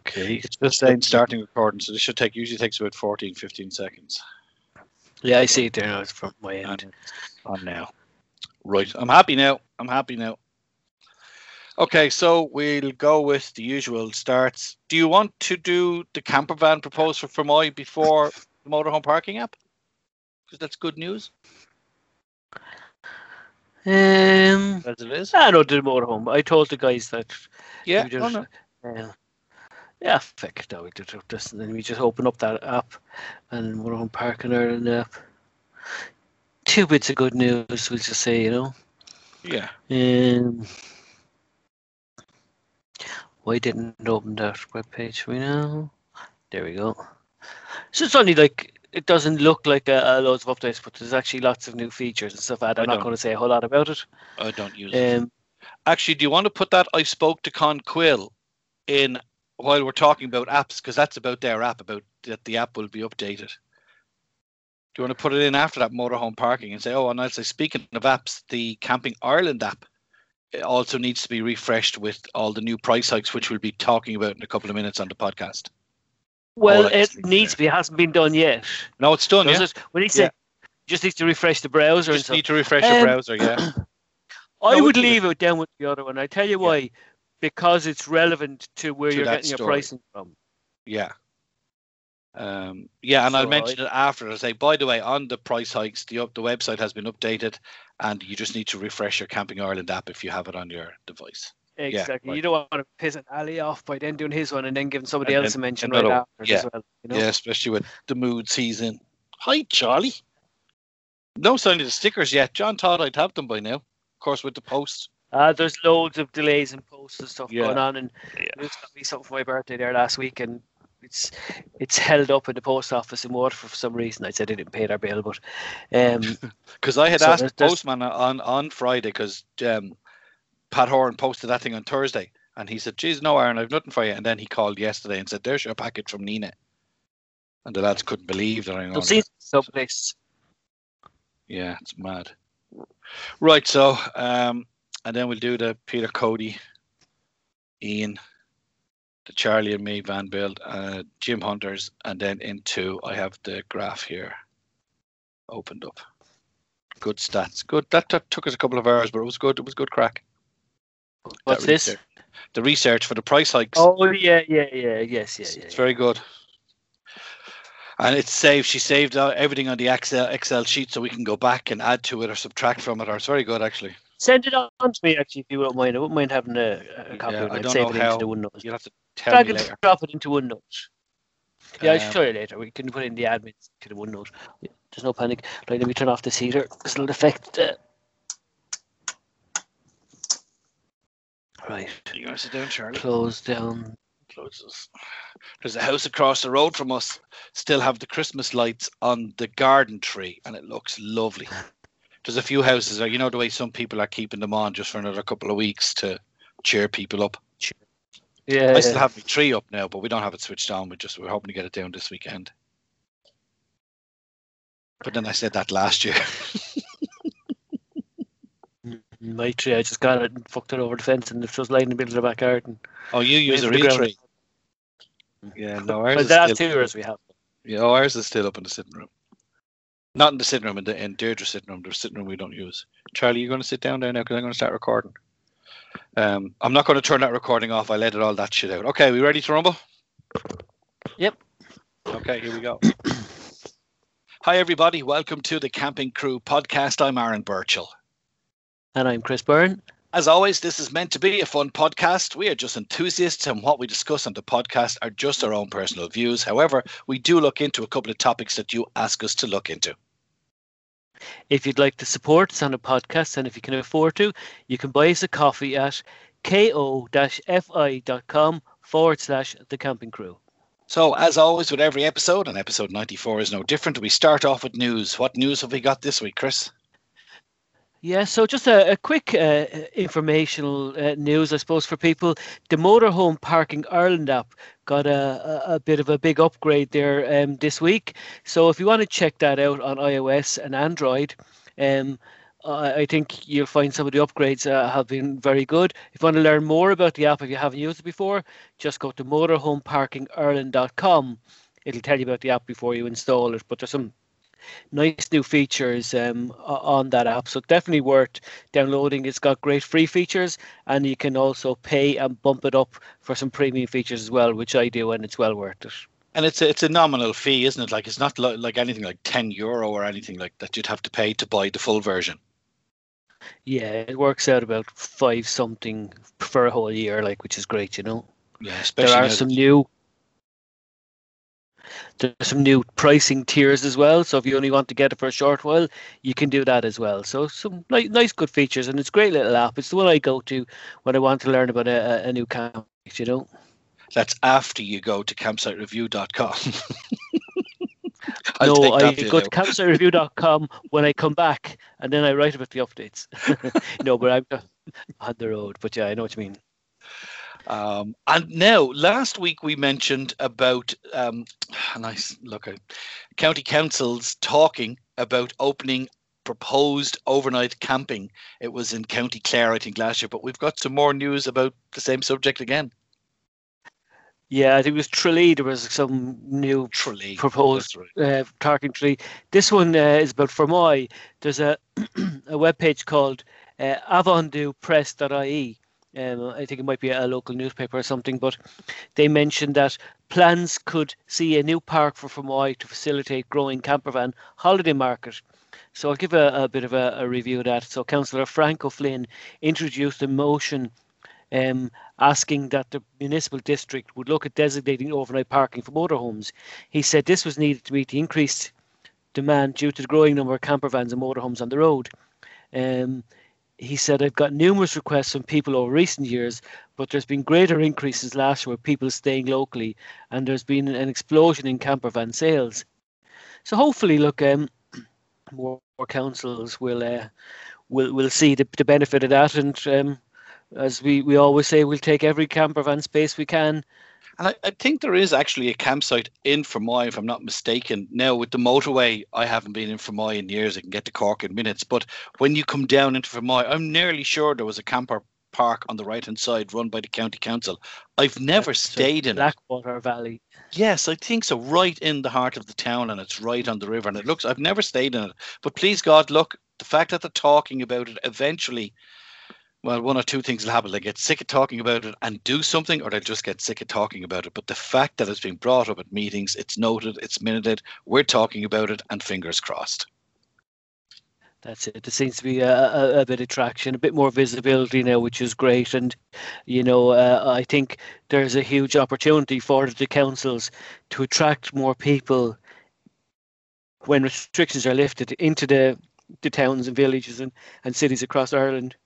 Okay. It's just saying starting recording, so this should take usually takes about 14, 15 seconds. Yeah, I see it there now. It's from my end. And on now. Right. I'm happy now. I'm happy now. Okay, so we'll go with the usual starts. Do you want to do the camper van proposed for Fermoy before the motorhome parking app? Because that's good news, Um, as it is. I don't do the motorhome. I told the guys that Yeah. we oh, no. uh, yeah, fuck it. No, we did this, and then we just open up that app, and we're on parking Ireland app. Two bits of good news. We'll just say, you know. Yeah. Um, why didn't it open that web page for me now? There we go. So it's only like it doesn't look like a, a loads of updates, but there's actually lots of new features and stuff. And I'm not going to say a whole lot about it. I don't use it. Um, Actually, do you want to put that I spoke to Con Quill in while we're talking about apps? Because that's about their app, about that the app will be updated. Do you want to put it in after that motorhome parking and say, oh, and I'll say, speaking of apps, the Camping Ireland app also needs to be refreshed with all the new price hikes, which we'll be talking about in a couple of minutes on the podcast. well, it needs to be. It hasn't been done yet. No, it's done, Does yeah. it? When he said Yeah. just needs to refresh the browser Just need to refresh Um, browser, yeah. I No, would leave it down with the other one. I tell you Yeah. why. Because it's relevant to where To you're getting your pricing from. Yeah. Um, yeah, and I'll So mention it after. I'll say, by the way, on the price hikes, the up the website has been updated, and you just need to refresh your Camping Ireland app if you have it on your device. Exactly. right. You don't want to piss an Ali off by then doing his one and then giving somebody And else then a mention right after yeah. as well. You know? Yeah, especially with the mood season. Hi, Charlie. No sign of the stickers yet. John thought I'd have them by now. Of course, with the post. Uh, there's loads of delays and posts and stuff Yeah. going on, and Yeah. Luke's got me something for my birthday there last week, and it's it's held up in the post office in Waterford for some reason. I said I didn't pay their bill, but um, Because I had So asked the postman on, on Friday, because um, Pat Horan posted that thing on Thursday, and he said, Geez, no, Aaron, I've nothing for you. And then he called yesterday and said, There's your package from Nina. And the lads couldn't believe that I seen someplace. Yeah, it's mad. Right, so um, and then we'll do the Peter Cody, Ian, the Charlie and me van build, uh, Jim Hunters, and then into I have the graph here opened up. Good stats. Good. That, that took us a couple of hours, but it was good. It was good crack. What's That this? research- The research for the price hikes. Oh yeah, yeah, yeah, yes, yeah, it's, yeah. it's yeah. very good. And it's saved. She saved everything on the Excel Excel sheet, so we can go back and add to it or subtract from it. Or it's very good, actually. Send it on to me actually if you don't mind. I wouldn't mind having a, a copy Yeah, of it. I don't save know it how- into OneNote. You'll have to tell Drag me and later. drop it into OneNote. Yeah, I'll Um, show you later. We can put in the admin to the OneNote. Yeah, There's no panic. Right, let me turn off this heater because it'll affect. Uh... Right, You gonna sit down, Charlie? close down. Closes. There's a house across the road from us. Still have the Christmas lights on the garden tree, and it looks lovely. There's a few houses there. You know the way some people are keeping them on just for another couple of weeks to cheer people up. Yeah, I still have my tree up now, but we don't have it switched on. We just we're hoping to get it down this weekend. But then I said that last year. my tree. I just got it and fucked it over the fence, and it was lying in the middle of the back garden. oh, you use a real tree. Yeah, no, ours But is the still- two years we have. Yeah, ours is still up in the sitting room. Not in the sitting room, in, the, in Deirdre's sitting room. The sitting room we don't use. Charlie, you're going to sit down there now because I'm going to start recording. Um, I'm not going to turn that recording off. I let it all that shit out. Okay, we ready to rumble? Yep. Okay, here we go. Hi, everybody. Welcome to the Camping Crew podcast. I'm Aaron Burchael. And I'm Chris Byrne. As always, this is meant to be a fun podcast. We are just enthusiasts, and what we discuss on the podcast are just our own personal views. However, we do look into a couple of topics that you ask us to look into. If you'd like to support us on a podcast, and if you can afford to, you can buy us a coffee at ko-fi.com forward slash the camping crew. So, as always, with every episode, and episode 94 is no different, we start off with news. What news have we got this week, Chris? Yeah, so just a, a quick uh, informational uh, news, I suppose, for people. The Motorhome Parking Ireland app got a, a, a bit of a big upgrade there um, this week. So if you want to check that out on iOS and Android, um, I, think you'll find some of the upgrades uh, have been very good. If you want to learn more about the app, if you haven't used it before, just go to motorhomeparkingireland.com. It'll tell you about the app before you install it. But there's some nice new features um, on that app. So definitely worth downloading. It's got great free features, and you can also pay and bump it up for some premium features as well, which I do, and it's well worth it. And it's a, it's a nominal fee, isn't it? Like it's not lo- like anything like ten euro or anything like that. You'd have to pay to buy the full version. Yeah, it works out about five something for a whole year, like which is great, you know. Yeah, there are some new there's some new pricing tiers as well. So if you only want to get it for a short while, you can do that as well. So some nice, nice good features, and it's a great little app. It's the one I go to when I want to learn about a, a new camp. You know. That's after you go to campsitereview.com. no, I go to campsitereview.com when I come back, and then I write about the updates. no, but I'm on the road. But yeah, I know what you mean. Um, and now, last week we mentioned about um, nice look at county councils talking about opening proposed overnight camping. It was in County Clare, I think, last year, but we've got some more news about the same subject again. Yeah, I think it was Tralee. There was some new Tralee proposed right. uh, Tralee. This one uh, is about Fermoy. There's a a web page called uh, avondhupress.ie um, I think it might be a local newspaper or something, but they mentioned that plans could see a new park for Fermoy to facilitate growing campervan holiday market. So I'll give a, a bit of a, a, review of that. So Councillor Frank O'Flynn introduced a motion um, asking that the municipal district would look at designating overnight parking for motorhomes. He said this was needed to meet the increased demand due to the growing number of campervans and motorhomes on the road. Um, he said, I've got numerous requests from people over recent years, but there's been greater increases last year with people staying locally, and there's been an explosion in camper van sales. So hopefully, look, um, more, more councils will uh, will will see the, the benefit of that, and um, as we, we always say, we'll take every camper van space we can and I, I, think there is actually a campsite in Fermoy, if I'm not mistaken. Now, with the motorway, I haven't been in Fermoy in years. I can get to Cork in minutes. But when you come down into Fermoy, I'm nearly sure there was a camper park on the right hand side run by the county council. I've never That's stayed in Blackwater it. Valley. Yes, I think so. Right in the heart of the town, and it's right on the river. And it looks, I've never stayed in it. But please, God, look, the fact that they're talking about it eventually well, one or two things will happen. They get sick of talking about it and do something, or they'll just get sick of talking about it. But the fact that it's being brought up at meetings, it's noted, it's minuted, we're talking about it, and fingers crossed. That's it. There seems to be a, a, a, bit of traction, a bit more visibility now, which is great. And, you know, uh, I think there's a huge opportunity for the councils to attract more people when restrictions are lifted into the, the towns and villages and, and cities across Ireland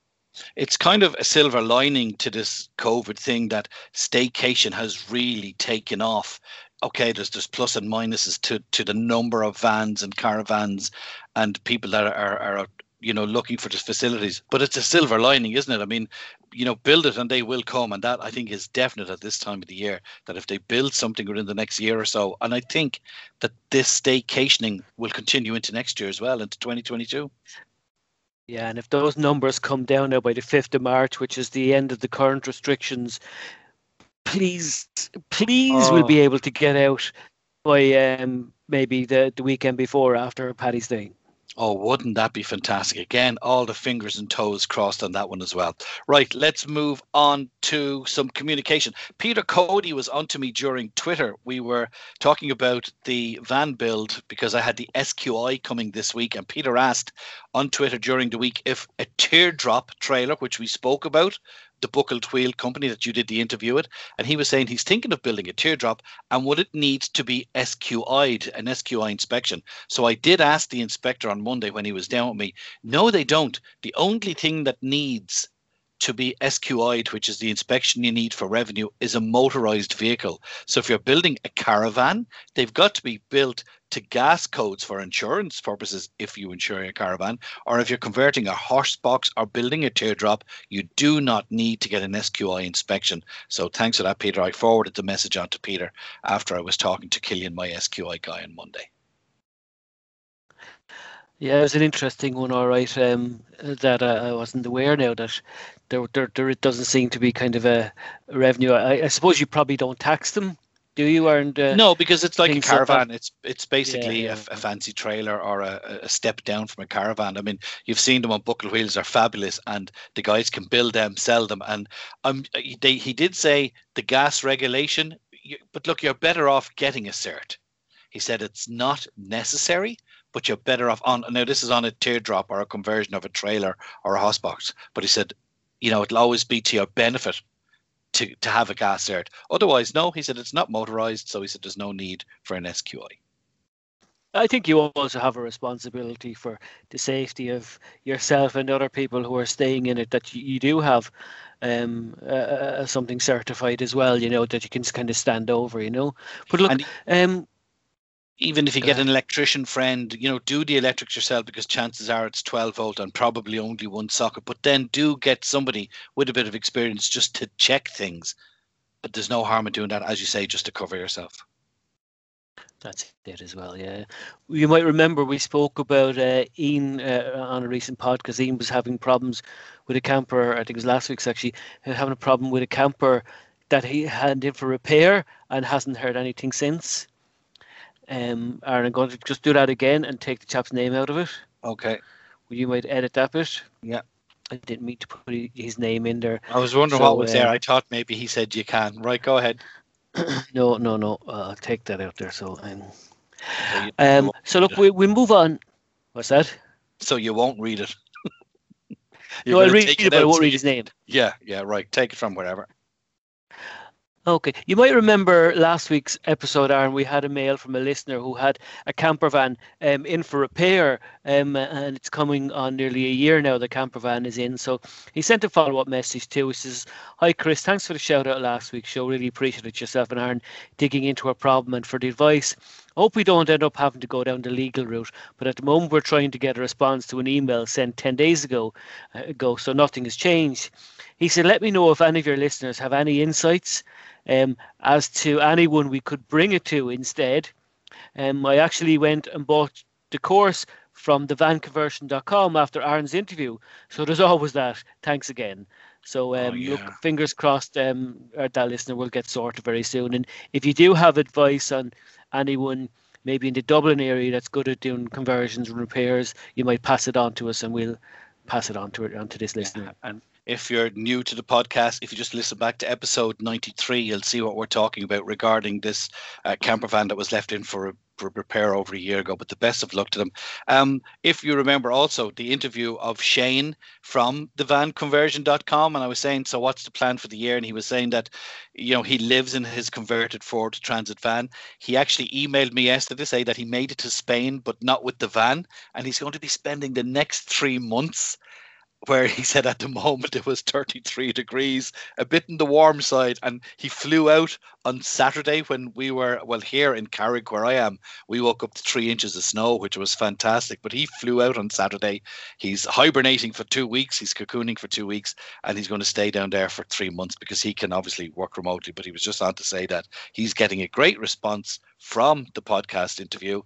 it's kind of a silver lining to this COVID thing that staycation has really taken off. Okay, there's there's plus and minuses to to the number of vans and caravans and people that are, are you know looking for the facilities but it's a silver lining isn't it i mean you know build it and they will come and that i think is definite at this time of the year that if they build something within the next year or so and i think that this staycationing will continue into next year as well into 2022 yeah, and if those numbers come down now by the 5th of March, which is the end of the current restrictions, please, please, oh. we'll be able to get out by um, maybe the, the weekend before after Paddy's Day. Oh, wouldn't that be fantastic? Again, all the fingers and toes crossed on that one as well. Right, let's move on to some communication. Peter Cody was onto me during Twitter. We were talking about the van build because I had the SQI coming this week, and Peter asked on Twitter during the week if a teardrop trailer, which we spoke about, the Buckled Wheel company that you did the interview with, and he was saying he's thinking of building a teardrop, and would it need to be SQI'd, an SQI inspection? So I did ask the inspector on Monday when he was down with me. No, they don't. The only thing that needs to be SQI'd, which is the inspection you need for revenue, is a motorized vehicle. So if you're building a caravan, they've got to be built to gas codes for insurance purposes if you insure your caravan, or if you're converting a horse box or building a teardrop, you do not need to get an SQI inspection. So thanks for that, Peter. I forwarded the message on to Peter after I was talking to Killian, my SQI guy, on Monday. Yeah, it was an interesting one, all right. Um, that uh, I wasn't aware now that there, there, there doesn't seem to be kind of a revenue. I, I suppose you probably don't tax them do you earn uh, no because it's like a caravan it's it's basically yeah, yeah. A, a, fancy trailer or a, a, step down from a caravan i mean you've seen them on buckle wheels are fabulous and the guys can build them sell them and um they, he did say the gas regulation you, but look you're better off getting a cert he said it's not necessary but you're better off on now this is on a teardrop or a conversion of a trailer or a box. but he said you know it'll always be to your benefit to, to have a gas cert. Otherwise, no, he said it's not motorized, so he said there's no need for an SQI. I think you also have a responsibility for the safety of yourself and other people who are staying in it. That you, you do have um, uh, uh, something certified as well. You know that you can kind of stand over. You know, but look, and, um, even if you get an electrician friend, you know, do the electrics yourself because chances are it's 12 volt and probably only one socket. But then do get somebody with a bit of experience just to check things. But there's no harm in doing that, as you say, just to cover yourself. That's it as well, yeah. You might remember we spoke about uh, Ian uh, on a recent pod because Ian was having problems with a camper. I think it was last week's actually having a problem with a camper that he had in for repair and hasn't heard anything since. Um, Aaron, I'm going to just do that again and take the chap's name out of it. Okay. You might edit that bit. Yeah. I didn't mean to put his name in there. I was wondering so, what was uh, there. I thought maybe he said you can. Right, go ahead. no, no, no. Uh, I'll take that out there. So, um, so, um, so look, we, we move on. What's that? So you won't read it. no, I'll read it but I won't read his name. Yeah, yeah, right. Take it from wherever. Okay. You might remember last week's episode, Aaron, we had a mail from a listener who had a camper van um, in for repair, um, and it's coming on nearly a year now the camper van is in. So he sent a follow up message too. He says, Hi, Chris. Thanks for the shout out last week's show. Really appreciated yourself and Aaron digging into our problem and for the advice. Hope we don't end up having to go down the legal route, but at the moment we're trying to get a response to an email sent 10 days ago, uh, ago so nothing has changed. He said, Let me know if any of your listeners have any insights um, as to anyone we could bring it to instead. Um, I actually went and bought the course from thevanconversion.com after Aaron's interview. So there's always that. Thanks again. So um, oh, yeah. look, fingers crossed, um, that listener will get sorted very soon. And if you do have advice on anyone maybe in the Dublin area that's good at doing conversions and repairs, you might pass it on to us, and we'll pass it on to on to this listener. Yeah. And if you're new to the podcast, if you just listen back to episode 93, you'll see what we're talking about regarding this uh, camper van that was left in for, for repair over a year ago. But the best of luck to them. Um, if you remember also the interview of Shane from thevanconversion.com, and I was saying, so what's the plan for the year? And he was saying that, you know, he lives in his converted Ford Transit van. He actually emailed me yesterday to say that he made it to Spain, but not with the van. And he's going to be spending the next three months where he said at the moment it was 33 degrees, a bit in the warm side. And he flew out on Saturday when we were, well, here in Carrick, where I am, we woke up to three inches of snow, which was fantastic. But he flew out on Saturday. He's hibernating for two weeks, he's cocooning for two weeks, and he's going to stay down there for three months because he can obviously work remotely. But he was just on to say that he's getting a great response from the podcast interview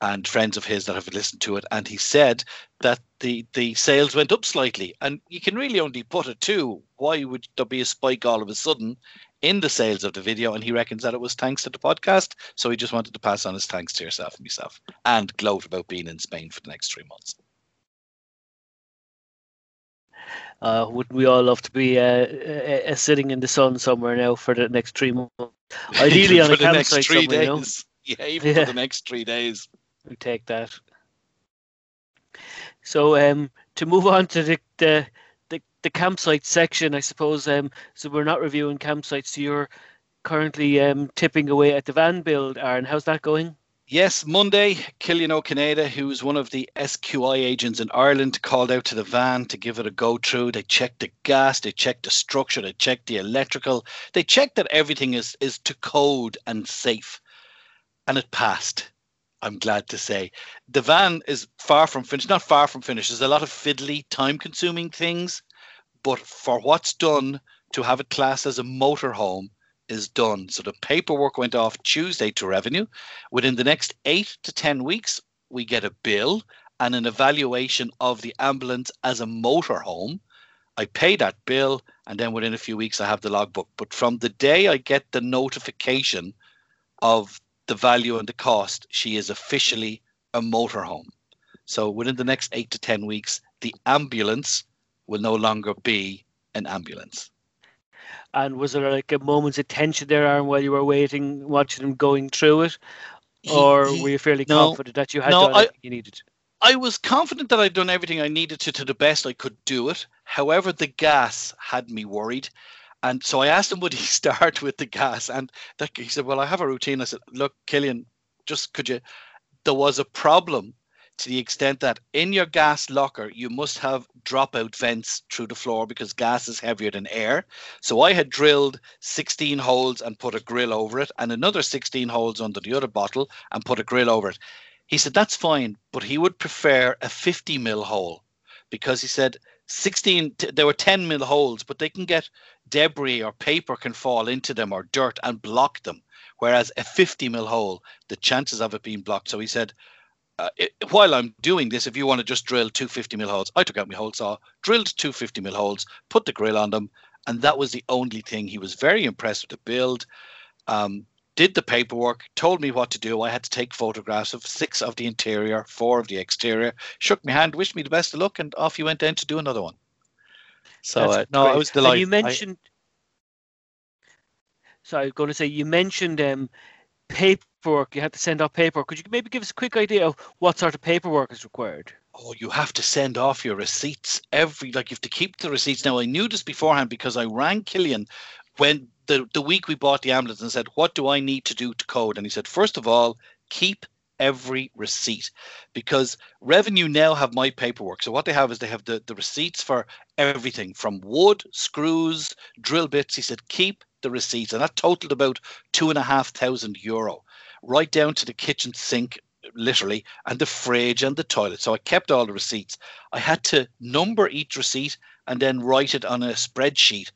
and friends of his that have listened to it, and he said that the the sales went up slightly, and you can really only put it to why would there be a spike all of a sudden in the sales of the video? And he reckons that it was thanks to the podcast. So he just wanted to pass on his thanks to yourself and myself, and gloat about being in Spain for the next three months. Uh, wouldn't we all love to be uh, uh, uh sitting in the sun somewhere now for the next three months? Ideally on a campsite somewhere, days. you know? Yeah, even yeah. for the next three days we take that. So um, to move on to the, the the, the campsite section, I suppose. Um, so we're not reviewing campsites. So you're currently um, tipping away at the van build, Aaron. How's that going? Yes, Monday, Killian O'Canada, who's one of the SQI agents in Ireland, called out to the van to give it a go through. They checked the gas, they checked the structure, they checked the electrical, they checked that everything is, is to code and safe. And it passed. I'm glad to say. The van is far from finished, not far from finished. There's a lot of fiddly, time consuming things, but for what's done to have it classed as a motorhome is done. So the paperwork went off Tuesday to revenue. Within the next eight to 10 weeks, we get a bill and an evaluation of the ambulance as a motorhome. I pay that bill, and then within a few weeks, I have the logbook. But from the day I get the notification of the value and the cost, she is officially a motorhome. So within the next eight to 10 weeks, the ambulance will no longer be an ambulance. And was there like a moment's of tension there, Aaron, while you were waiting, watching them going through it? Or were you fairly no, confident that you had no, done I, you needed? I was confident that I'd done everything I needed to to the best I could do it. However, the gas had me worried. And so I asked him, would he start with the gas? And that, he said, well, I have a routine. I said, look, Killian, just could you? There was a problem to the extent that in your gas locker you must have dropout vents through the floor because gas is heavier than air. So I had drilled 16 holes and put a grill over it, and another 16 holes under the other bottle and put a grill over it. He said that's fine, but he would prefer a 50 mil hole because he said 16 there were 10 mil holes, but they can get debris or paper can fall into them or dirt and block them. Whereas a 50 mil hole, the chances of it being blocked. So he said, uh, it, while I'm doing this, if you want to just drill two 50 mil holes, I took out my hole saw, drilled two 50 mil holes, put the grill on them, and that was the only thing. He was very impressed with the build. Um, did the paperwork, told me what to do. I had to take photographs of six of the interior, four of the exterior, shook my hand, wished me the best of luck, and off he went then to do another one. So uh, no, I was delighted. And you mentioned. I, so I was going to say you mentioned um, paperwork, you had to send off paperwork. Could you maybe give us a quick idea of what sort of paperwork is required? Oh, you have to send off your receipts every like you have to keep the receipts. Now I knew this beforehand because I rang Killian when the the week we bought the ambulance and said, What do I need to do to code? And he said, First of all, keep every receipt because revenue now have my paperwork so what they have is they have the, the receipts for everything from wood screws drill bits he said keep the receipts, and that totaled about two and a half thousand euro, right down to the kitchen sink, literally, and the fridge and the toilet. So I kept all the receipts. I had to number each receipt and then write it on a spreadsheet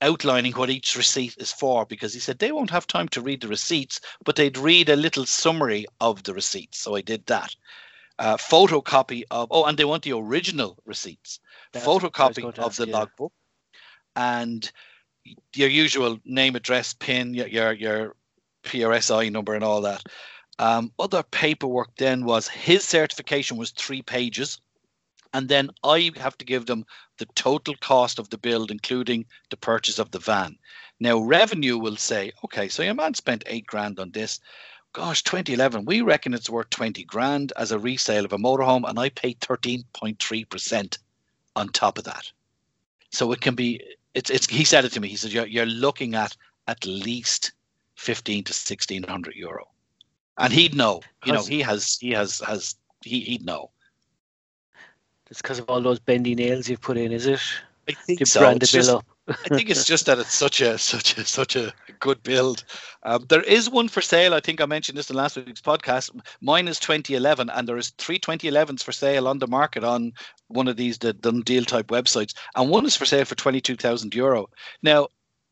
outlining what each receipt is for because he said they won't have time to read the receipts, but they'd read a little summary of the receipts. So I did that. Uh, photocopy of, oh, and they want the original receipts. That's photocopy of the yeah. logbook and your usual name, address, PIN, your your, your PRSI number, and all that. Um, other paperwork then was his certification was three pages, and then I have to give them the total cost of the build, including the purchase of the van. Now, revenue will say, okay, so your man spent eight grand on this. Gosh, 2011, we reckon it's worth 20 grand as a resale of a motorhome, and I paid 13.3% on top of that. So it can be it's it's he said it to me. He said you're you're looking at at least fifteen to sixteen hundred euro, and he'd know. You know, he has he has has he he'd know. It's because of all those bendy nails you've put in, is it? I think to so. Brand the bill just, up. I think it's just that it's such a such a such a good build. Um, there is one for sale. I think I mentioned this in last week's podcast. Mine is 2011, and there is three 2011s for sale on the market on one of these the done deal type websites, and one is for sale for 22,000 euro. Now,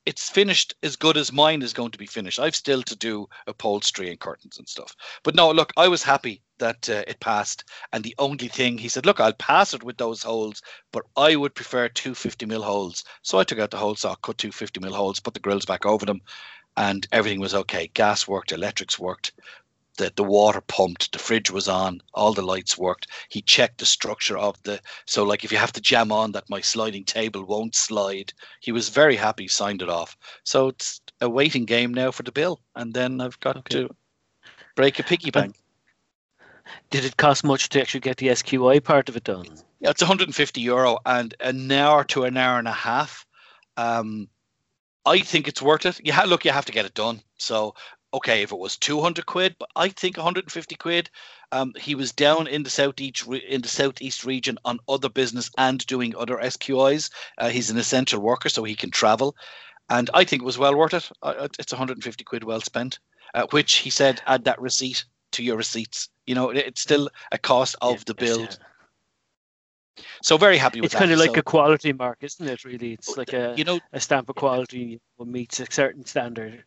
it's finished as good as mine is going to be finished. I've still to do upholstery and curtains and stuff. But no, look, I was happy that uh, it passed. And the only thing he said, look, I'll pass it with those holes, but I would prefer two 50 mil holes. So I took out the hole saw, cut two 50 mil holes, put the grills back over them, and everything was okay. Gas worked, electrics worked the, the water pumped, the fridge was on, all the lights worked. He checked the structure of the so like if you have to jam on that my sliding table won't slide. He was very happy, signed it off. So it's a waiting game now for the bill, and then I've got okay. to break a piggy bank. Did it cost much to actually get the SQI part of it done? Yeah, it's 150 euro and an hour to an hour and a half. Um, I think it's worth it. You ha- look, you have to get it done. So okay, if it was 200 quid, but I think 150 quid. Um, he was down in the southeast in the southeast region on other business and doing other SQIs. Uh, he's an essential worker, so he can travel, and I think it was well worth it. Uh, it's 150 quid well spent. Uh, which he said add that receipt to your receipts. You know, it's still a cost of the build. So very happy with it's that. kind of like so, a quality mark, isn't it? Really, it's like a you know a stamp of quality meets a certain standard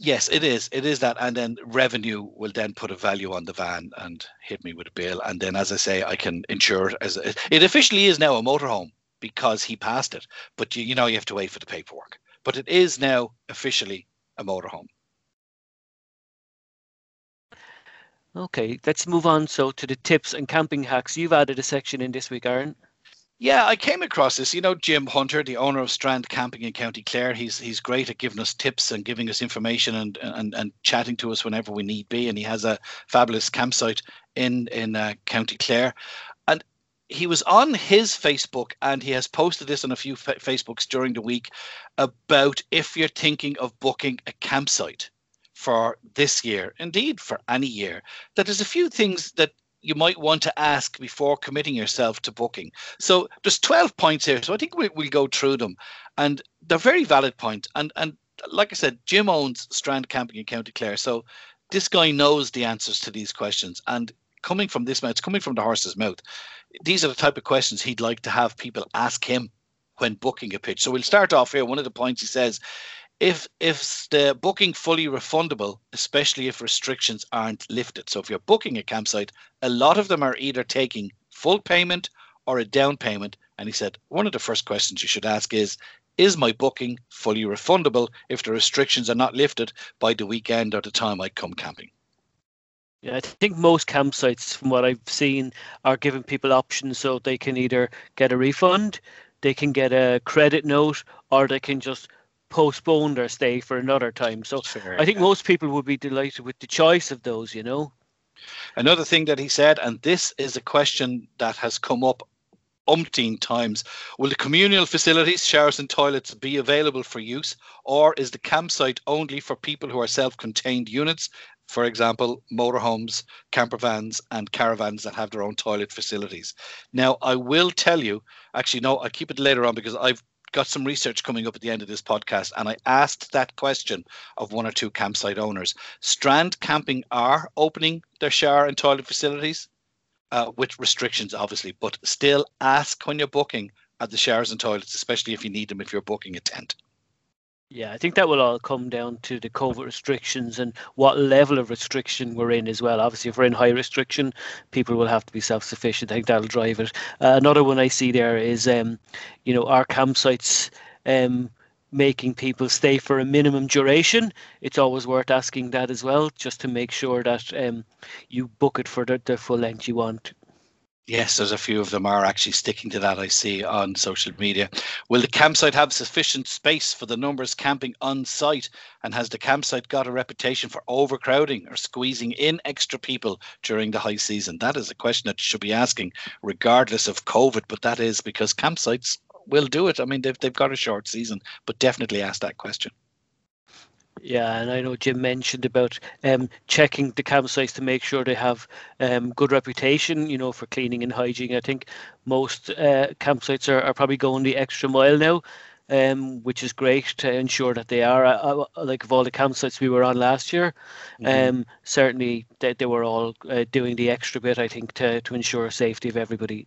Yes, it is. It is that, and then revenue will then put a value on the van and hit me with a bill, and then, as I say, I can insure it as it officially is now a motorhome because he passed it. But you, you know, you have to wait for the paperwork. But it is now officially a motorhome. Okay, let's move on. So to the tips and camping hacks. You've added a section in this week, Aaron. Yeah, I came across this. You know, Jim Hunter, the owner of Strand Camping in County Clare. He's he's great at giving us tips and giving us information and and, and chatting to us whenever we need be. And he has a fabulous campsite in in uh, County Clare. And he was on his Facebook and he has posted this on a few fa- Facebooks during the week about if you're thinking of booking a campsite for this year, indeed for any year, that there's a few things that you might want to ask before committing yourself to booking. So there's 12 points here. So I think we, we'll go through them. And they're very valid points. And, and like I said, Jim owns Strand Camping in County Clare. So this guy knows the answers to these questions. And coming from this mouth, it's coming from the horse's mouth. These are the type of questions he'd like to have people ask him when booking a pitch. So we'll start off here. One of the points he says if if the booking fully refundable, especially if restrictions aren't lifted. So if you're booking a campsite, a lot of them are either taking full payment or a down payment. And he said one of the first questions you should ask is, is my booking fully refundable if the restrictions are not lifted by the weekend or the time I come camping? Yeah, I think most campsites, from what I've seen, are giving people options so they can either get a refund, they can get a credit note, or they can just postpone their stay for another time. So I think yeah. most people would be delighted with the choice of those, you know. Another thing that he said, and this is a question that has come up umpteen times. Will the communal facilities, showers and toilets be available for use, or is the campsite only for people who are self-contained units? For example, motorhomes, camper vans, and caravans that have their own toilet facilities. Now, I will tell you, actually, no, I'll keep it later on because I've got some research coming up at the end of this podcast, and I asked that question of one or two campsite owners. Strand Camping are opening their shower and toilet facilities uh, with restrictions, obviously, but still ask when you're booking at the showers and toilets, especially if you need them if you're booking a tent. Yeah, I think that will all come down to the COVID restrictions and what level of restriction we're in as well. Obviously, if we're in high restriction, people will have to be self sufficient. I think that'll drive it. Uh, another one I see there is, um, you know, our campsites. Um, making people stay for a minimum duration. It's always worth asking that as well, just to make sure that um, you book it for the, the full length you want. Yes, there's a few of them are actually sticking to that. I see on social media. Will the campsite have sufficient space for the numbers camping on site? And has the campsite got a reputation for overcrowding or squeezing in extra people during the high season? That is a question that you should be asking, regardless of COVID. But that is because campsites will do it. I mean, they've, they've got a short season, but definitely ask that question. Yeah, and I know Jim mentioned about um, checking the campsites to make sure they have um, good reputation, you know, for cleaning and hygiene. I think most uh, campsites are, are probably going the extra mile now, um, which is great to ensure that they are. Uh, like of all the campsites we were on last year, mm-hmm. Um, certainly they, they were all uh, doing the extra bit, I think, to, to ensure safety of everybody.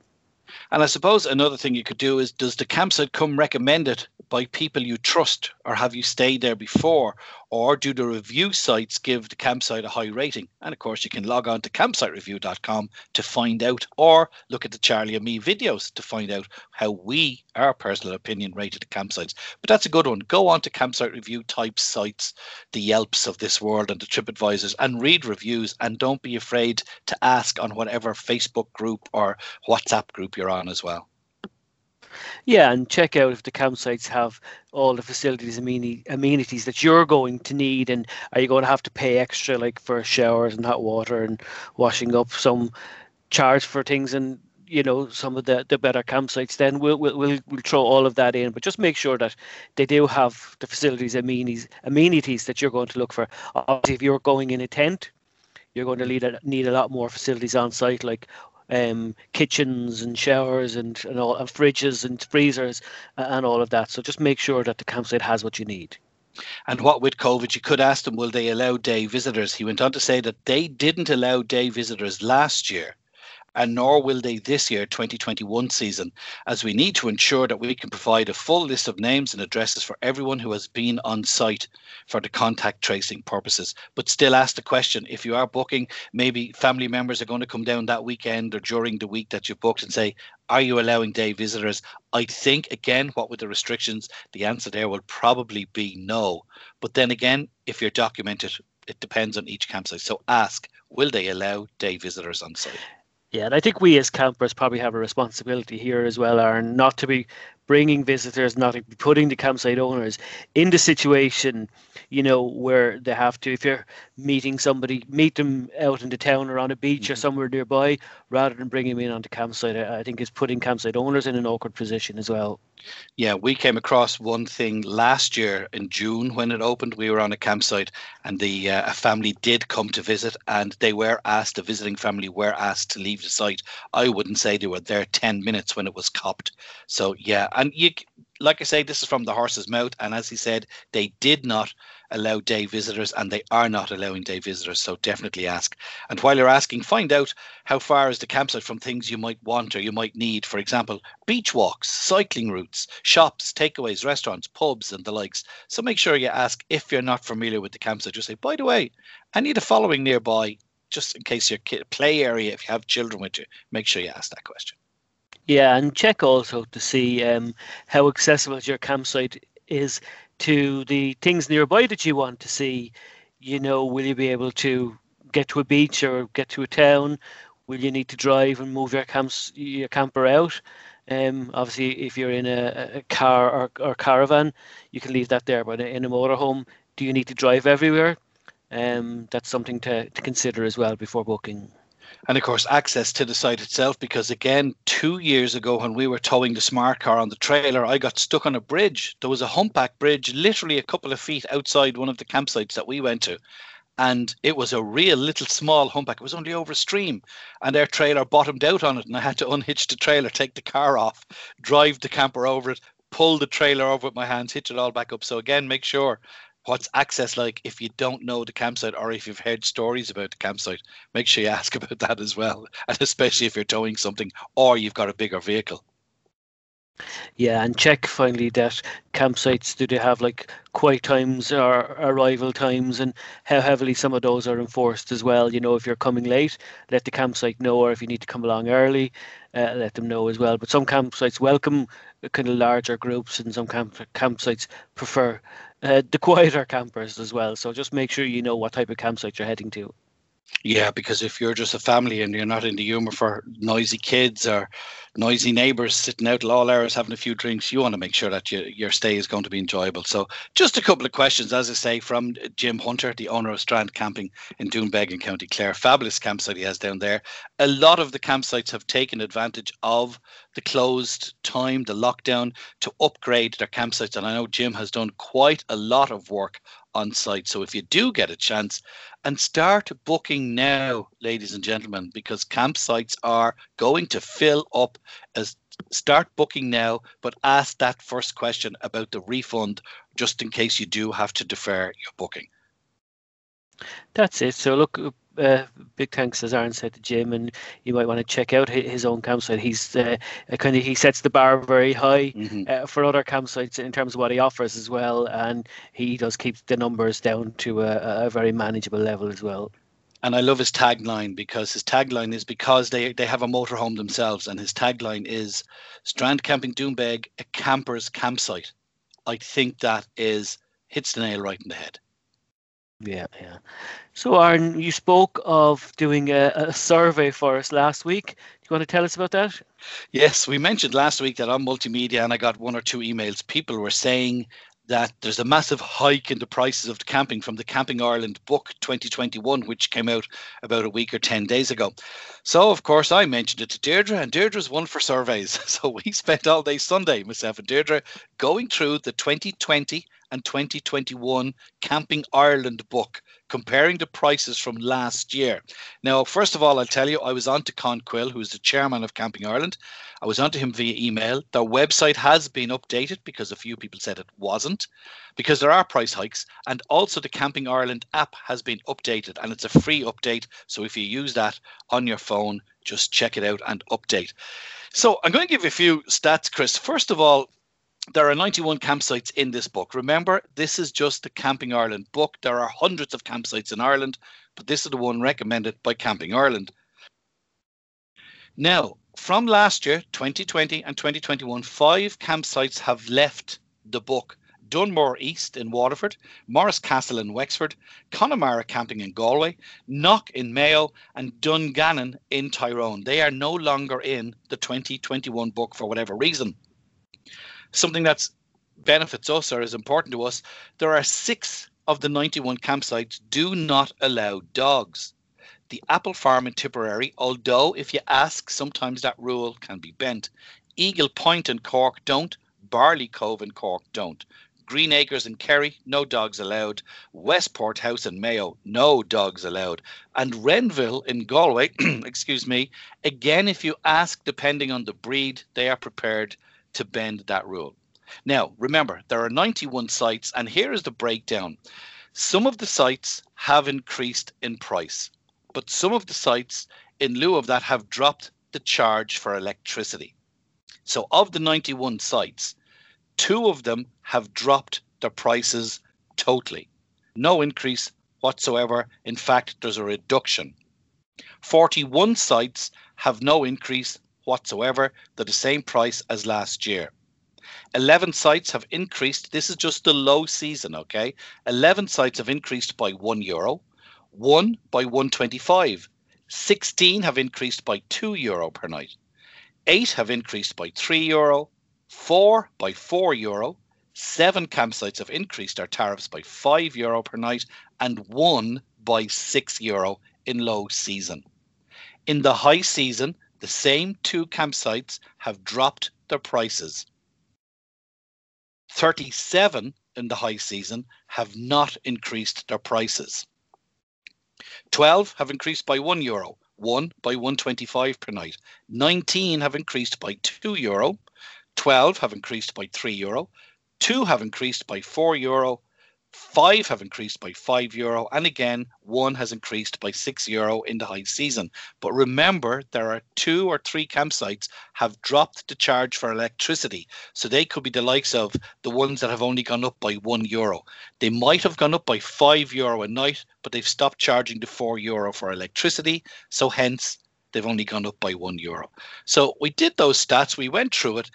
And I suppose another thing you could do is does the campsite come recommended by people you trust or have you stayed there before? Or do the review sites give the campsite a high rating? And of course, you can log on to campsitereview.com to find out or look at the Charlie and me videos to find out how we, our personal opinion, rated the campsites. But that's a good one. Go on to campsite review type sites, the Yelps of this world and the TripAdvisors and read reviews and don't be afraid to ask on whatever Facebook group or WhatsApp group you're on as well. Yeah, and check out if the campsites have all the facilities amenities that you're going to need, and are you going to have to pay extra, like for showers and hot water and washing up? Some charge for things, and you know some of the, the better campsites. Then we'll, we'll we'll we'll throw all of that in, but just make sure that they do have the facilities amenities amenities that you're going to look for. Obviously, if you're going in a tent, you're going to need a, need a lot more facilities on site, like um, kitchens and showers and, and, all, and fridges and freezers and all of that. So just make sure that the campsite has what you need. And what with COVID, you could ask them, will they allow day visitors? He went on to say that they didn't allow day visitors last year. And nor will they this year 2021 season as we need to ensure that we can provide a full list of names and addresses for everyone who has been on site for the contact tracing purposes. But still ask the question if you are booking maybe family members are going to come down that weekend or during the week that you've booked and say are you allowing day visitors? I think again what with the restrictions the answer there will probably be no. But then again if you're documented it depends on each campsite. So ask will they allow day visitors on site yeah, and I think we as campers probably have a responsibility here as well, Aaron, not to be bringing visitors, not to be putting the campsite owners in the situation, you know, where they have to, if you're meeting somebody, meet them out in the town or on a beach mm-hmm. or somewhere nearby, rather than bringing them in onto campsite. I think is putting campsite owners in an awkward position as well. Yeah, we came across one thing last year in June when it opened. We were on a campsite, and the uh, a family did come to visit, and they were asked. The visiting family were asked to leave the site. I wouldn't say they were there ten minutes when it was copped. So yeah, and you, like I say, this is from the horse's mouth, and as he said, they did not allow day visitors and they are not allowing day visitors. So definitely ask. And while you're asking, find out how far is the campsite from things you might want or you might need. For example, beach walks, cycling routes, shops, takeaways, restaurants, pubs, and the likes. So make sure you ask if you're not familiar with the campsite. Just say, by the way, I need a following nearby, just in case your kid, play area, if you have children with you, make sure you ask that question. Yeah, and check also to see um, how accessible your campsite is to the things nearby that you want to see. You know, will you be able to get to a beach or get to a town? Will you need to drive and move your camps your camper out? Um, obviously, if you're in a, a car or, or, caravan, you can leave that there. But in a motorhome, do you need to drive everywhere? Um, that's something to, to consider as well before booking and of course access to the site itself because again two years ago when we were towing the smart car on the trailer i got stuck on a bridge. There was a humpback bridge literally a couple of feet outside one of the campsites that we went to. And it was a real little small humpback. It was only over a stream. And our trailer bottomed out on it and i had to unhitch the trailer take the car off drive the camper over it pull the trailer over with my hands hitch it all back up. So again make sure what's access like if you don't know the campsite or if you've heard stories about the campsite? Make sure you ask about that as well and especially if you're towing something or you've got a bigger vehicle. Yeah and check finally that campsites do they have like quiet times or arrival times? And how heavily some of those are enforced as well. You know if you're coming late let the campsite know or if you need to come along early uh, let them know as well. But some campsites welcome kind of larger groups and some camp- campsites prefer uh, the quieter campers as well. So just make sure you know what type of campsite you're heading to. Yeah, because if you're just a family and you're not in the humour for noisy kids or noisy neighbours sitting out all hours having a few drinks, you want to make sure that you, your stay is going to be enjoyable. So, just a couple of questions, as I say, from Jim Hunter, the owner of Strand Camping in Doonbeg in County Clare. Fabulous campsite he has down there. A lot of the campsites have taken advantage of the closed time, the lockdown, to upgrade their campsites. And I know Jim has done quite a lot of work on site. So if you do get a chance, and start booking now, ladies and gentlemen, because campsites are going to fill up as start booking now, but ask that first question about the refund just in case you do have to defer your booking. That's it. So look, uh, big thanks, as Aaron said to Jim, and you might want to check out his own campsite. He's uh, kind of he sets the bar very high mm-hmm. uh, for other campsites in terms of what he offers as well, and he does keep the numbers down to a, a very manageable level as well. And I love his tagline because his tagline is because they, they have a motorhome themselves, and his tagline is Strand Camping Doonbeg, a camper's campsite. I think that is hits the nail right in the head. Yeah, yeah. So, Aaron, you spoke of doing a, a, survey for us last week. Do you want to tell us about that? Yes, we mentioned last week that on multimedia, and I got one or two emails. People were saying that there's a massive hike in the prices of the camping from the Camping Ireland book 2021, which came out about a week or 10 days ago. So, of course, I mentioned it to Deirdre, and Deirdre's one for surveys. So, we spent all day Sunday, myself and Deirdre, going through the 2020 and 2021 Camping Ireland book comparing the prices from last year. Now, first of all, I'll tell you, I was on to Con Quill, who's the chairman of Camping Ireland. I was on to him via email. Their website has been updated because a few people said it wasn't, because there are price hikes. And also, the Camping Ireland app has been updated and it's a free update. So if you use that on your phone, just check it out and update. So I'm going to give you a few stats, Chris. First of all, there are 91 campsites in this book. Remember, this is just the Camping Ireland book. There are hundreds of campsites in Ireland, but this is the one recommended by Camping Ireland. Now, from last year, 2020 and 2021, five campsites have left the book. Dunmore East in Waterford, Morris Castle in Wexford, Connemara Camping in Galway, Knock in Mayo, and Dungannon in Tyrone. They are no longer in the 2021 book for whatever reason something that benefits us or is important to us, there are six of the 91 campsites do not allow dogs. The Apple Farm in Tipperary, although if you ask, sometimes that rule can be bent. Eagle Point in Cork don't. Barley Cove in Cork don't. Green Acres in Kerry, no dogs allowed. Westport House in Mayo, no dogs allowed. And Renville in Galway, excuse me, again, if you ask, depending on the breed, they are prepared to bend that rule. Now, remember, there are 91 sites, and here is the breakdown. Some of the sites have increased in price, but some of the sites, in lieu of that, have dropped the charge for electricity. So, of the 91 sites, two of them have dropped their prices totally. No increase whatsoever. In fact, there's a reduction. 41 sites have no increase whatsoever. They're the same price as last year. 11 sites have increased. This is just the low season, okay? 11 sites have increased by 1 euro, 1 by 125. 16 have increased by 2 euro per night. 8 have increased by 3 euro, 4 by 4 euro. 7 campsites have increased their tariffs by 5 euro per night and 1 by 6 euro in low season. In the high season, the same two campsites have dropped their prices. 37 in the high season have not increased their prices. 12 have increased by 1 euro, 1 by 125 per night. 19 have increased by 2 euro, 12 have increased by 3 euro, 2 have increased by 4 euro, Five have increased by five euro, and again, one has increased by six euro in the high season. But remember, there are two or three campsites have dropped the charge for electricity, so they could be the likes of the ones that have only gone up by one euro. They might have gone up by five euro a night, but they've stopped charging the four euro for electricity, so hence they've only gone up by one euro. So we did those stats, we went through it.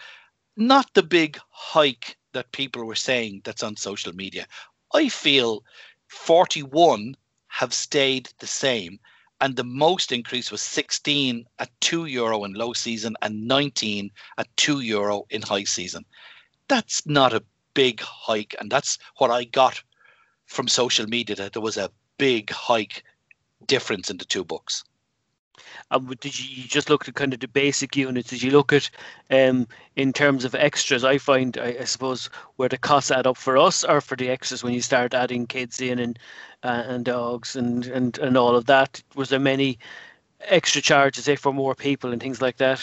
Not the big hike that people were saying that's on social media. I feel 41 have stayed the same. And the most increase was 16 at 2 euro in low season and 19 at 2 euro in high season. That's not a big hike. And that's what I got from social media that there was a big hike difference in the two books. Um, did you, you, just look at kind of the basic units? Did you look at um, in terms of extras? I find, I, I, suppose, where the costs add up for us or for the extras when you start adding kids in and uh, and dogs and, and and all of that. Was there many extra charges, say, for more people and things like that?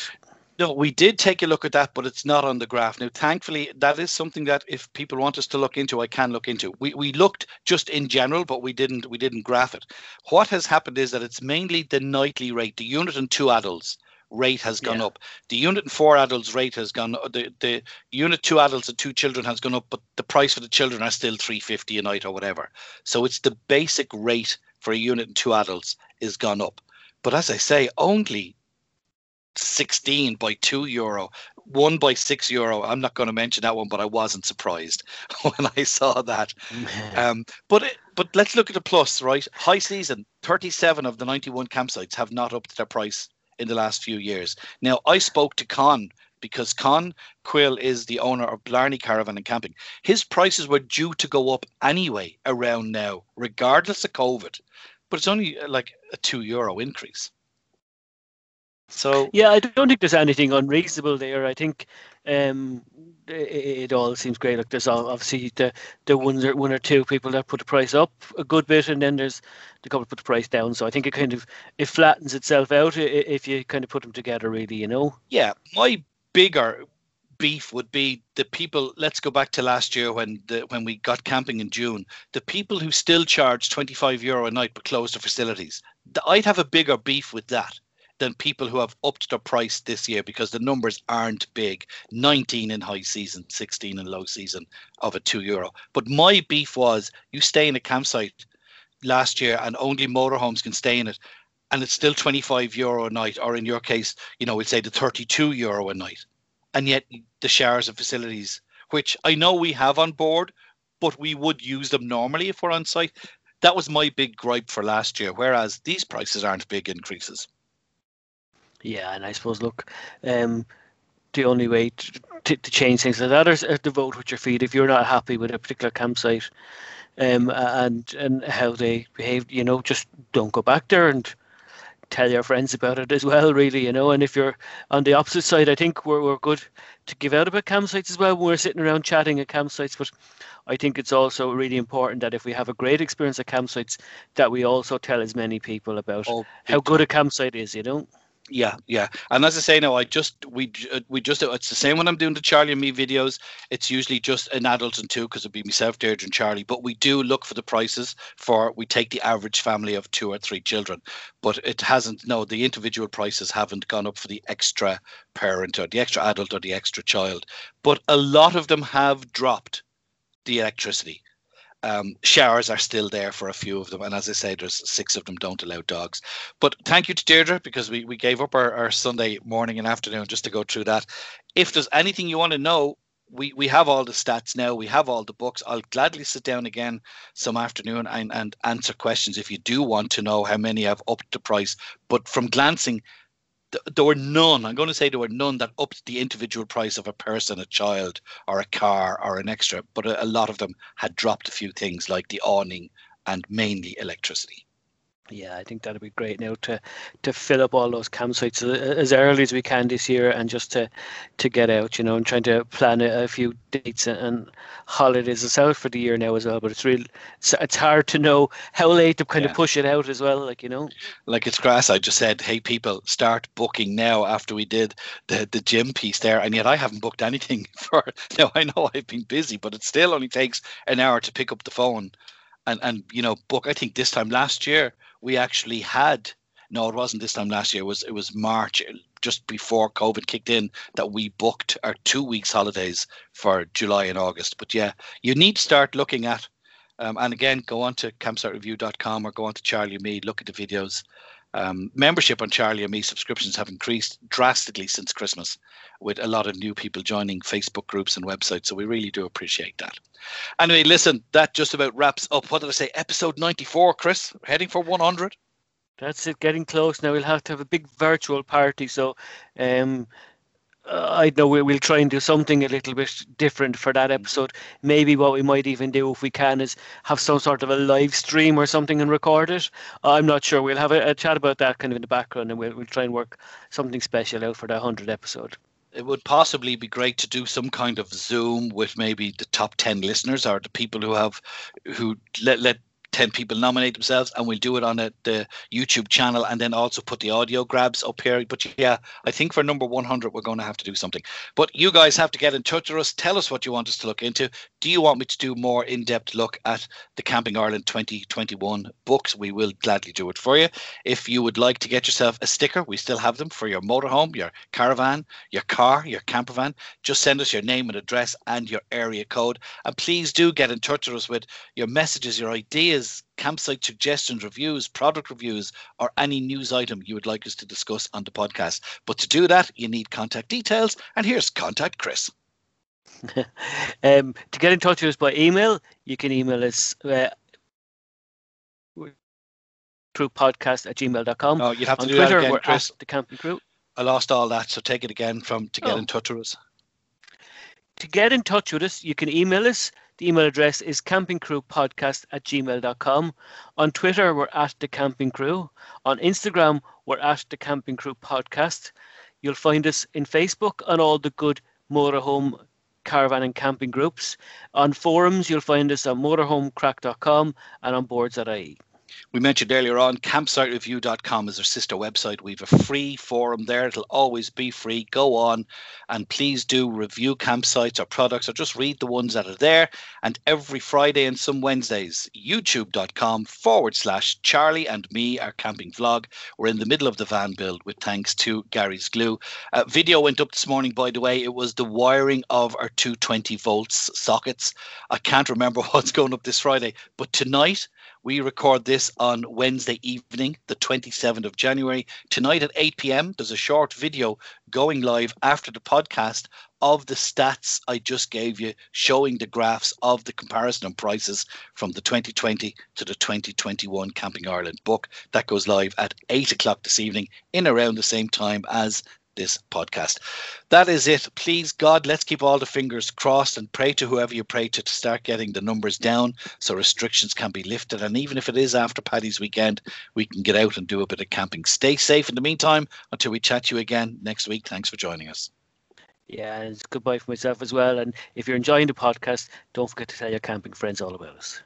No, we did take a look at that, but it's not on the graph. Now, thankfully, that is something that if people want us to look into, I can look into. We we looked just in general, but we didn't we didn't graph it. What has happened is that it's mainly the nightly rate, the unit and two adults rate has gone yeah. up. The unit and four adults rate has gone the the unit two adults and two children has gone up, but the price for the children are still 350 a night or whatever. So it's the basic rate for a unit and two adults is gone up. But as I say, only 16 by 2 euro, 1 by 6 euro. I'm not going to mention that one, but I wasn't surprised when I saw that. um, but it, but let's look at the plus, right? High season, 37 of the 91 campsites have not upped their price in the last few years. Now, I spoke to Con because Con Quill is the owner of Blarney Caravan and Camping. His prices were due to go up anyway around now, regardless of COVID. But it's only uh, like a 2 euro increase. So yeah, I don't think there's anything unreasonable there. I think um, it, it, all seems great. Like there's obviously the the one or, one or two people that put the price up a good bit, and then there's the couple put the price down. So I think it kind of it flattens itself out if you kind of put them together, really. You know. Yeah, my bigger beef would be the people let's go back to last year when the when we got camping in June the people who still charge 25 euro a night but close the facilities I'd have a bigger beef with that than people who have upped their price this year because the numbers aren't big. 19 in high season 16 in low season of a 2 euro. But my beef was you stay in a campsite last year and only motorhomes can stay in it and it's still 25 euro a night or in your case you know we'd say the 32 euro a night. And yet the showers and facilities which i know we have on board but we would use them normally if we're on site. That was my big gripe for last year whereas these prices aren't big increases yeah, and I suppose look, um, the only way to, to, to change things like that is, to vote with your feet. If you're not happy with a particular campsite, um, and and how they behave, you know, just don't go back there and tell your friends about it as well, really, you know. And if you're on the opposite side, I think we're, we're good to give out about campsites as well when we're sitting around chatting at campsites. But I think it's also really important that if we have a great experience at campsites, that we also tell as many people about oh, how good a campsite is, you know. Yeah, yeah. And as I say now, I just we uh, we just it's the same when I'm doing the Charlie and me videos. It's usually just an adult and two because it'd be myself, Deirdre, and Charlie. But we do look for the prices for we take the average family of two or three children. But it hasn't. No, the individual prices haven't gone up for the extra parent or the extra adult or the extra child. But a lot of them have dropped the electricity. Um, showers are still there for a few of them, and as I say, there's six of them don't allow dogs. But thank you to Deirdre because we, we gave up our, our Sunday morning and afternoon just to go through that. If there's anything you want to know, we, we have all the stats now. We have all the books. I'll gladly sit down again some afternoon and, and answer questions if you do want to know how many have upped the price. But from glancing, there were none. I'm going to say there were none that upped the individual price of a person, a child, or a car, or an extra. But a, a lot of them had dropped a few things like the awning and mainly electricity. Yeah, I think that'd be great now to to fill up all those campsites uh, as early as we can this year, and just to to get out, you know, and trying to plan a, a few dates and, and holidays us out for the year now as well. But it's real, it's, it's hard to know how late to kind yeah. of push it out as well, like you know. Like it's grass. I just said, hey, people, start booking now after we did the the Jim piece there, and yet I haven't booked anything for. Now I know I've been busy, but it still only takes an hour to pick up the phone and and you know book. I think this time last year we actually had no, it wasn't this time last year. It was it was March, just before COVID kicked in, that we booked our two weeks holidays for July and August. But yeah, you need to start looking at, um, and again, go on to campsitereview.com or go on to Charlie Me, look at the videos. Um, membership on Charlie and Me subscriptions have increased drastically since Christmas, with a lot of new people joining Facebook groups and websites. So we really do appreciate that. Anyway, listen, that just about wraps up. What did I say? Episode 94, Chris, heading for 100. That's it, getting close now. We'll have to have a big virtual party. So, um, uh, I know we, will try and do something a little bit different for that episode. Maybe what we might even do, if we can, is have some sort of a live stream or something and record it. I'm not sure. We'll have a, a chat about that kind of in the background, and we'll, we'll try and work something special out for the 100 episode it would possibly be great to do some kind of zoom with maybe the top 10 listeners or the people who have who let, let 10 people nominate themselves and we'll do it on a, the YouTube channel and then also put the audio grabs up here. But yeah, I think for number 100, we're going to have to do something. But you guys have to get in touch with us. Tell us what you want us to look into. Do you want me to do more in depth look at the Camping Ireland 2021 books? We will gladly do it for you. If you would like to get yourself a sticker, we still have them for your motorhome, your caravan, your car, your camper van. Just send us your name and address and your area code. And please do get in touch with us with your messages, your ideas campsite suggestions, reviews, product reviews, or any news item you would like us to discuss on the podcast. But to do that, you need contact details. And here's contact Chris. um, to get in touch with us by email, you can email us uh, through podcast at gmail.com. Oh, you have to on do Twitter, that again, Chris. the camping crew. I lost all that, so take it again from to get oh. in touch with us. To get in touch with us, you can email us The email address is campingcrewpodcast at gmail.com. On Twitter, we're at the Camping Crew. On Instagram, we're at the Camping Crew Podcast. You'll find us in Facebook on all the good motorhome caravan and camping groups. On forums, you'll find us on motorhomecrack.com and on boards.ie. We mentioned earlier on campsitereview.com is our sister website. We have a free forum there. It'll always be free. Go on and please do review campsites or products or just read the ones that are there. And every Friday and some Wednesdays, youtube.com forward slash Charlie and me, our camping vlog. We're in the middle of the van build with thanks to Gary's Glue. Uh, video went up this morning, by the way. It was the wiring of our 220 volts sockets. I can't remember what's going up this Friday, but tonight, we record this on Wednesday evening, the 27th of January. Tonight at 8 p.m., there's a short video going live after the podcast of the stats I just gave you, showing the graphs of the comparison and prices from the 2020 to the 2021 Camping Ireland book. That goes live at 8 o'clock this evening, in around the same time as this podcast. That is it. Please, God, let's keep all the fingers crossed and pray to whoever you pray to to start getting the numbers down so restrictions can be lifted. And even if it is after Paddy's weekend, we can get out and do a bit of camping. Stay safe in the meantime until we chat you again next week. Thanks for joining us. Yeah, and it's goodbye for myself as well. And if you're enjoying the podcast, don't forget to tell your camping friends all about us.